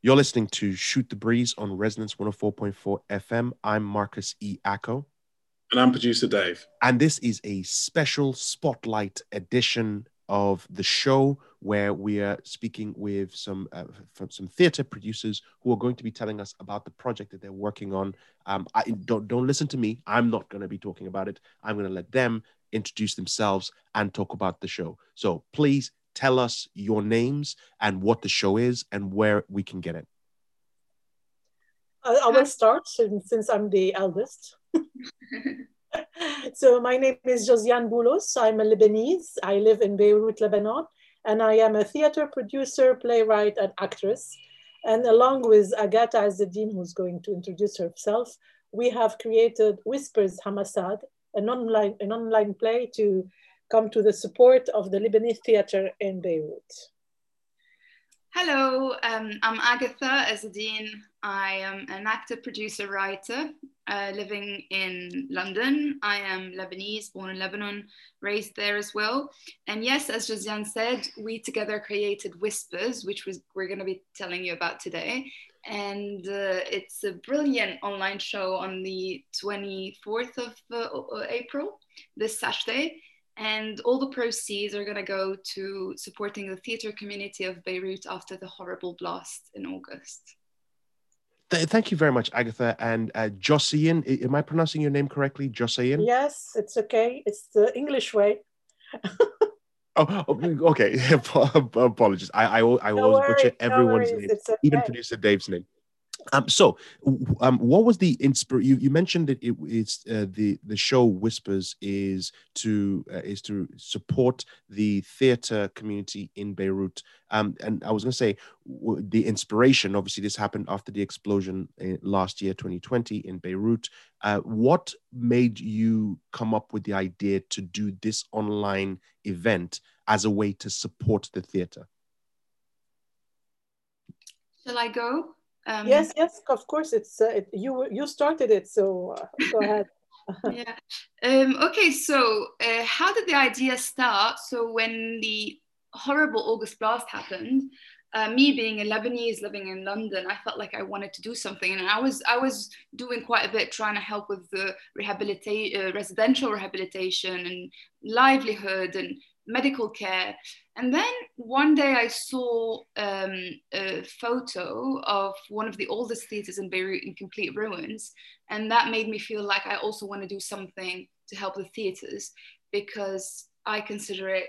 You're listening to Shoot the Breeze on Resonance 104.4 FM. I'm Marcus E. Acko. And I'm producer Dave. And this is a special spotlight edition of the show where we are speaking with some uh, from some theater producers who are going to be telling us about the project that they're working on. Um, I don't don't listen to me. I'm not going to be talking about it. I'm going to let them introduce themselves and talk about the show. So please tell us your names and what the show is and where we can get it. I, I will start since, I'm the eldest. so my name is Josiane Boulos. I'm a Lebanese. I live in Beirut, Lebanon, and I am a theater producer, playwright, and actress. And along with Agata Ezzedine, who's going to introduce herself, we have created Whispers Hamasat, an online, an online play to come to the support of the Lebanese theater in Beirut. Hello, um, I'm Agatha Ezzedine. I am an actor, producer, writer uh, living in London. I am Lebanese, born in Lebanon, raised there as well. And yes, as Josiane said, we together created Whispers, which was, we're going to be telling you about today. And uh, it's a brilliant online show on the 24th of uh, April, this Saturday and all the proceeds are going to go to supporting the theatre community of Beirut after the horrible blast in August. Thank you very much, Agatha. And uh, Josiane, am I pronouncing your name correctly? Josiane? Yes, it's okay. It's the English way. oh, okay. Apologies. I, I, I always worries, butcher everyone's no name, okay. even producer Dave's name. Um, so, um, what was the inspiration? You, you mentioned that it, it's uh, the the show Whispers is to uh, is to support the theater community in Beirut. Um, and I was going to say the inspiration. Obviously, this happened after the explosion last year, 2020, in Beirut. Uh, what made you come up with the idea to do this online event as a way to support the theater? Shall I go? Um, yes, yes, of course. It's uh, it, you. You started it, so uh, go ahead. yeah. Um, okay. So, uh, how did the idea start? So, when the horrible August blast happened, uh, me being a Lebanese living in London, I felt like I wanted to do something, and I was I was doing quite a bit trying to help with the rehabilitation, uh, residential rehabilitation, and livelihood, and medical care. And then one day I saw um, a photo of one of the oldest theaters in Beirut in complete ruins. And that made me feel like I also want to do something to help the theaters because I consider it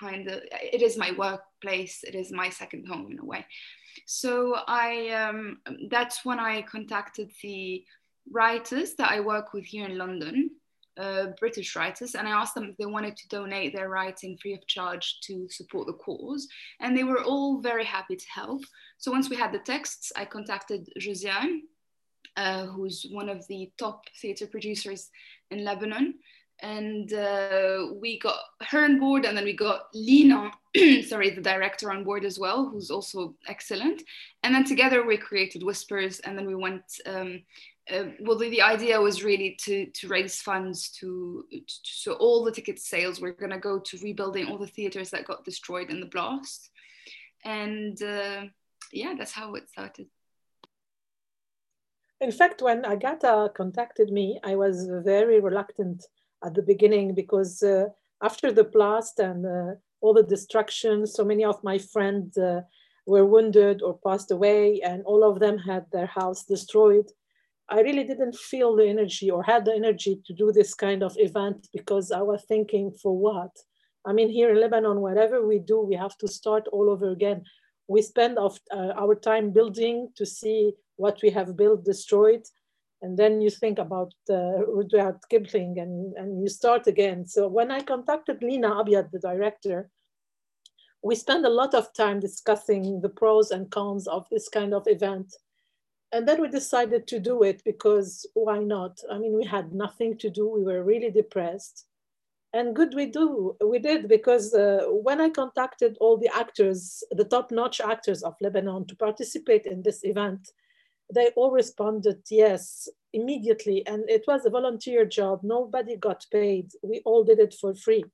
kind of, it is my workplace, it is my second home in a way. So I, um, that's when I contacted the writers that I work with here in London uh, British writers and I asked them if they wanted to donate their writing free of charge to support the cause. And they were all very happy to help. So once we had the texts, I contacted Josiane, uh, who's one of the top theatre producers in Lebanon. And uh, we got her on board, and then we got Lina, sorry, the director on board as well, who's also excellent. And then together we created Whispers, and then we went um, uh, well, the, the, idea was really to to raise funds to, to so all the ticket sales were going to go to rebuilding all the theaters that got destroyed in the blast, and uh, yeah, that's how it started. In fact, when Agata contacted me, I was very reluctant at the beginning because uh, after the blast and uh, all the destruction, so many of my friends uh, were wounded or passed away, and all of them had their house destroyed I really didn't feel the energy or had the energy to do this kind of event because I was thinking, for what? I mean, here in Lebanon, whatever we do, we have to start all over again. We spend of, uh, our time building to see what we have built destroyed. And then you think about uh, Rudyard Kipling and, and you start again. So when I contacted Lina Abiad, the director, we spent a lot of time discussing the pros and cons of this kind of event and then we decided to do it because why not? I mean, we had nothing to do. We were really depressed. And good we do, we did because uh, when I contacted all the actors, the top-notch actors of Lebanon to participate in this event, they all responded yes immediately. And it was a volunteer job. Nobody got paid. We all did it for free.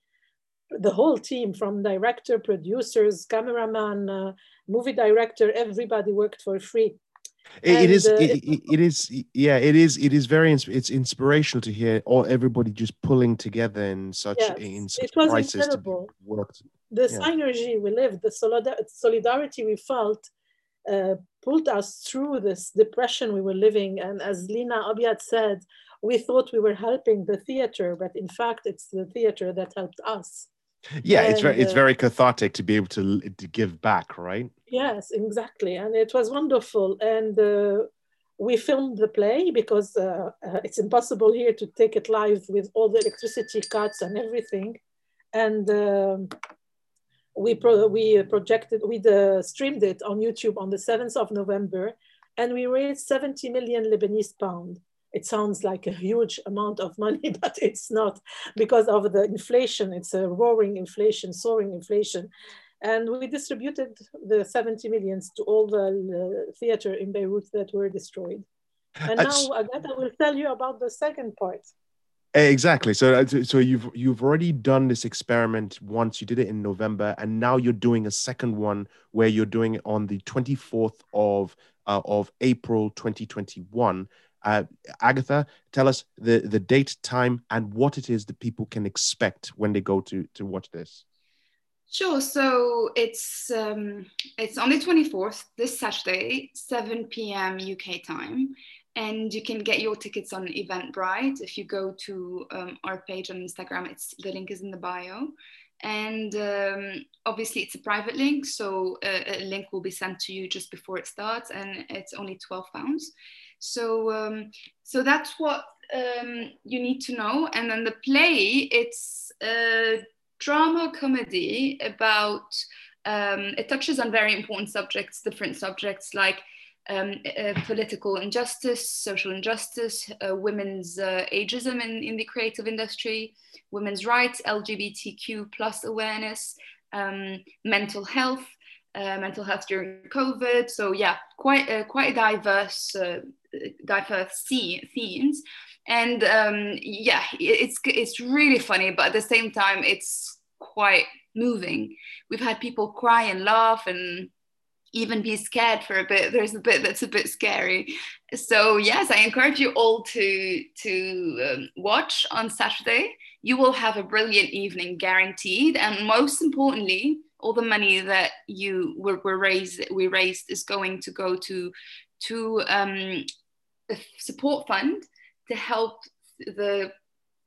the whole team from director, producers, cameraman, uh, movie director, everybody worked for free. It, it is. Uh, it, it is. Yeah. It is. It is very. It's inspirational to hear all everybody just pulling together in such yes, in such it was crisis incredible. worked. The yeah. synergy we lived, the solidarity we felt, uh, pulled us through this depression we were living. And as Lina Abiad said, we thought we were helping the theater, but in fact, it's the theater that helped us. Yeah, and, it's very it's uh, very cathartic to be able to to give back, right? Yes, exactly, and it was wonderful. And uh, we filmed the play because uh, uh, it's impossible here to take it live with all the electricity cuts and everything. And um, we pro- we projected we uh, streamed it on YouTube on the seventh of November, and we raised seventy million Lebanese pound it sounds like a huge amount of money, but it's not because of the inflation. It's a roaring inflation, soaring inflation. And we distributed the 70 millions to all the theater in Beirut that were destroyed. And now Agatha will tell you about the second part. Exactly. So, uh, so you've you've already done this experiment once. You did it in November, and now you're doing a second one where you're doing it on the 24th of uh, of April 2021. Uh, Agatha, tell us the, the date, time, and what it is that people can expect when they go to, to watch this. Sure. So it's um, it's on the 24th, this Saturday, 7 p.m. UK time. And you can get your tickets on Eventbrite. If you go to um, our page on Instagram, it's the link is in the bio. And um, obviously, it's a private link, so a, a, link will be sent to you just before it starts, and it's only 12 pounds. So um, so that's what um, you need to know. And then the play, it's a drama comedy about. Um, it touches on very important subjects, different subjects like um, uh, political injustice, social injustice, uh, women's uh, ageism in, in the creative industry, women's rights, LGBTQ plus awareness, um, mental health, uh, mental health during COVID. So yeah, quite a, quite diverse uh, diverse themes. And um, yeah, it's it's really funny, but at the same time, it's quite moving. We've had people cry and laugh and even be scared for a bit. There's a bit that's a bit scary. So yes, I encourage you all to to um, watch on Saturday. You will have a brilliant evening, guaranteed. And most importantly, all the money that you were, were raised we raised is going to go to to um, a support fund to help the,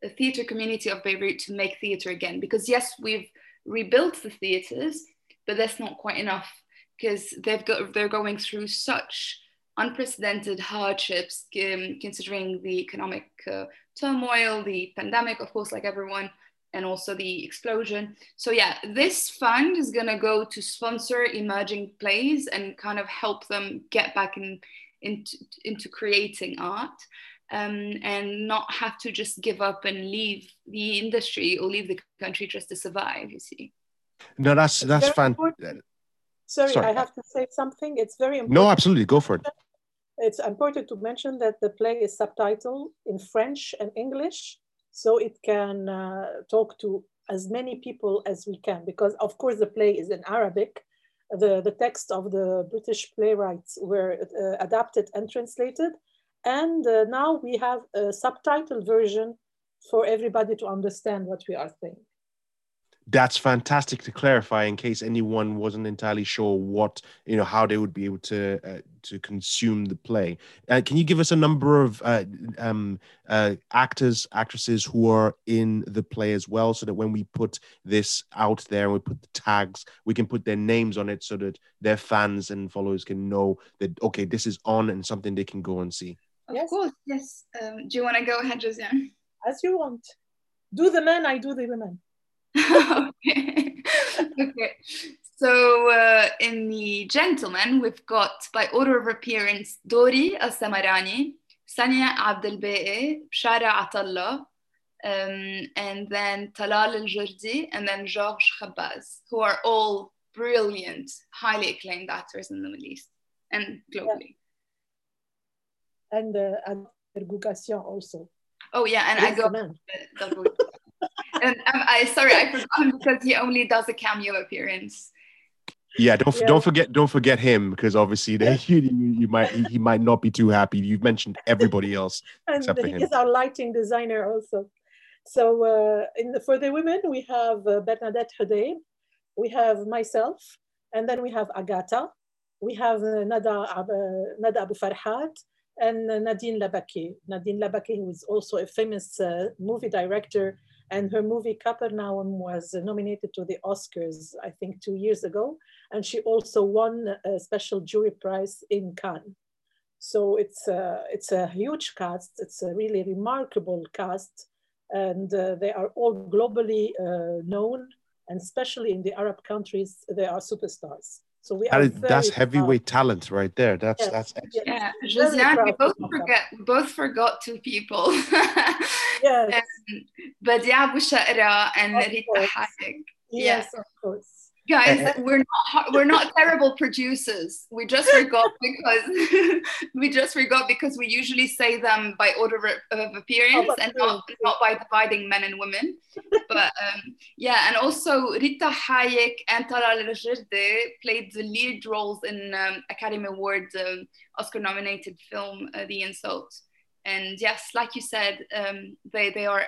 the theatre community of Beirut to make theatre again. Because yes, we've rebuilt the theatres, but that's not quite enough because they've got they're going through such unprecedented hardships um, considering the economic uh, turmoil, the pandemic, of course, like everyone, and also the explosion. So yeah, this fund is gonna go to sponsor emerging plays and kind of help them get back in into into creating art. Um, and not have to just give up and leave the industry or leave the country just to survive. You see. No, that's that's fantastic. Sorry, Sorry, I have to say something. It's very important. No, absolutely, go for it. It's important to mention that the play is subtitled in French and English so it can uh, talk to as many people as we can because of course the play is in Arabic. The, the text of the British playwrights were uh, adapted and translated. And uh, now we have a subtitle version for everybody to understand what we are saying that's fantastic to clarify in case anyone wasn't entirely sure what you know how they would be able to uh, to consume the play. Uh, can you give us a number of uh, um, uh, actors actresses who are in the play as well so that when we put this out there and we put the tags we can put their names on it so that their fans and followers can know that okay this is on and something they can go and see? Of yes. course yes. Um, do you want to go ahead Josiane? as you want. Do the men i do the women okay. okay. So uh, in the gentlemen, we've got by order of appearance Dori Al Samarani, Sania Abdel Bae, Shara Atallah, um, and then Talal Al Jurdi, and then Georges Khabbaz, who are all brilliant, highly acclaimed actors in the Middle East and globally. Yeah. And uh, and also. Oh yeah, and yes, I go and um, I sorry, I forgot him because he only does a cameo appearance. Yeah, don't yeah. don't forget don't forget him because obviously they, you, you might he might not be too happy. You've mentioned everybody else and except for he him. is our lighting designer also. So uh, in the, for the women, we have uh, Bernadette Hodeib, we have myself, and then we have Agata, we have uh, Nada, uh, Nada Abu Farhat, and Nadine Labaki. Nadine Labaki, who is also a famous uh, movie director, and her movie Capernaum was nominated to the Oscars, I think, two years ago, and she also won a special jury prize in Cannes. So it's a, it's a huge cast. It's a really remarkable cast, and uh, they are all globally uh, known, and especially in the Arab countries, they are superstars. So we that is, that's heavyweight proud. talent right there. That's yes. that's excellent. yeah. Josiane, we both forget both forgot two people. yes. Um, Badia Bouchaira and Rita Hayek. Yes, yeah. of course. Guys we're not we're not terrible producers. We just forgot because we just forgot because we usually say them by order of appearance oh, and not, not by dividing men and women. But um, yeah and also Rita Hayek and Talal Rajirde played the lead roles in um, Academy Award um, Oscar nominated film uh, The Insult and yes like you said um, they they are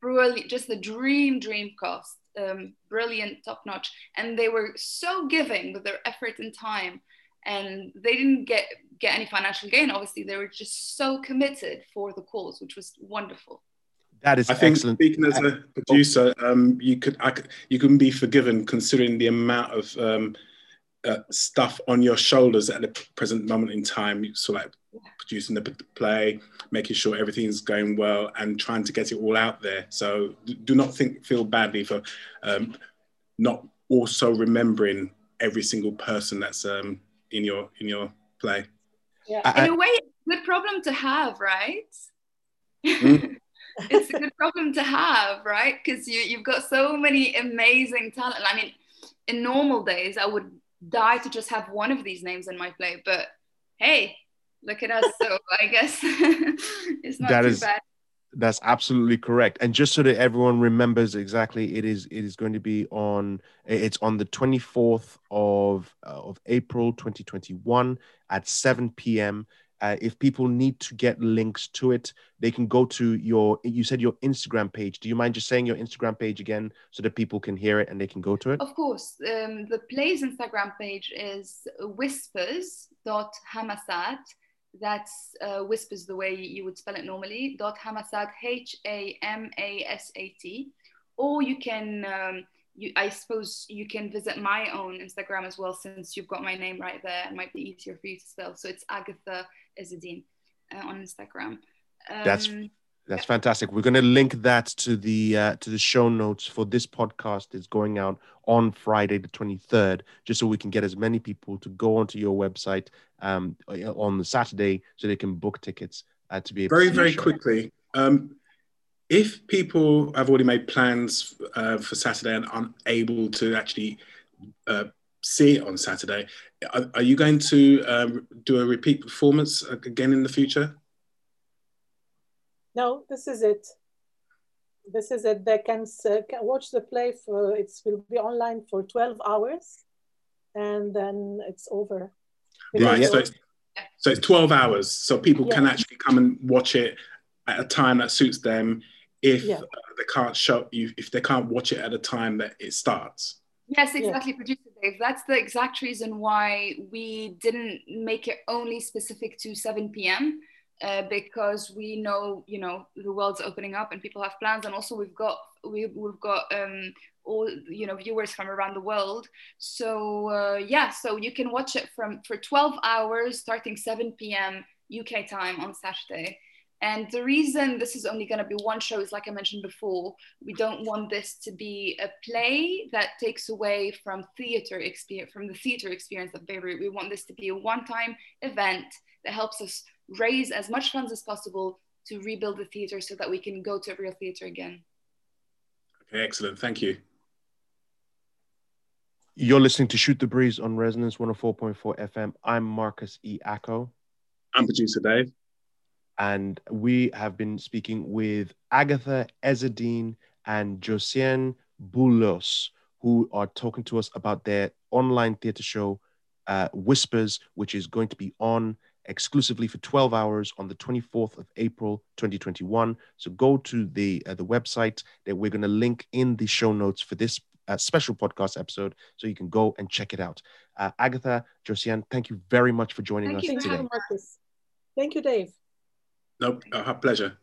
brilliant just the dream dream cast um, brilliant, top notch, and they were so giving with their effort and time, and they didn't get get any financial gain. Obviously, they were just so committed for the cause, which was wonderful. That is I think excellent. Speaking as a producer, um, you could I, you can be forgiven considering the amount of um, uh, stuff on your shoulders at the present moment in time. So like producing the play, making sure everything's going well, and trying to get it all out there. So do not think feel badly for um, not also remembering every single person that's um, in your in your play. Yeah, in a way, it's a good problem to have, right? Mm. it's a good problem to have, right? Because you you've got so many amazing talent. I mean, in normal days, I would die to just have one of these names in my play, but hey, look at us. So I guess it's not that too is, bad. That's absolutely correct. And just so that everyone remembers exactly, it is it is going to be on it's on the 24th of uh, of April 2021 at 7 p.m. Uh, if people need to get links to it, they can go to your. You said your Instagram page. Do you mind just saying your Instagram page again so that people can hear it and they can go to it? Of course. Um, the play's Instagram page is whispers.hamasat that's uh, whispers the way you would spell it normally. Dot Hamasat H A M A S A T, or you can. Um, you, I suppose you can visit my own Instagram as well, since you've got my name right there. It might be easier for you to spell. So it's Agatha Ezzedine uh, on Instagram. Um, That's that's fantastic. We're going to link that to the uh, to the show notes for this podcast. It's going out on Friday the 23rd, just so we can get as many people to go onto your website um, on the Saturday so they can book tickets uh, to be able very very quickly. Um, if people have already made plans uh, for Saturday and aren't able to actually uh, see it on Saturday, are, are you going to um, do a repeat performance again in the future? No, this is it. This is it. They can, uh, can watch the play for, it will be online for 12 hours and then it's over. Right, so it's, so it's 12 hours. So people yeah. can actually come and watch it at a time that suits them if yeah. uh, they can't show you, if they can't watch it at a time that it starts. Yes, exactly, yeah. producer Dave. That's the exact reason why we didn't make it only specific to 7 p.m uh, because we know you know the world's opening up and people have plans and also we've got we, we've got um, all you know viewers from around the world so uh, yeah so you can watch it from for 12 hours starting 7 p.m uk time on saturday and the reason this is only going to be one show is like I mentioned before, we don't want this to be a play that takes away from theater experience, from the theater experience of Beirut. We want this to be a one-time event that helps us raise as much funds as possible to rebuild the theater so that we can go to a real theater again. Okay, excellent. Thank you. You're listening to Shoot the Breeze on Resonance 104.4 FM. I'm Marcus E. Acko. I'm producer Dave. And we have been speaking with Agatha Ezzedine and Josiane Boulos, who are talking to us about their online theatre show, uh, Whispers, which is going to be on exclusively for 12 hours on the 24th of April 2021. So go to the uh, the website that we're going to link in the show notes for this uh, special podcast episode, so you can go and check it out. Uh, Agatha, Josiane, thank you very much for joining thank us you, today. Thank you, Dave. No, our pleasure.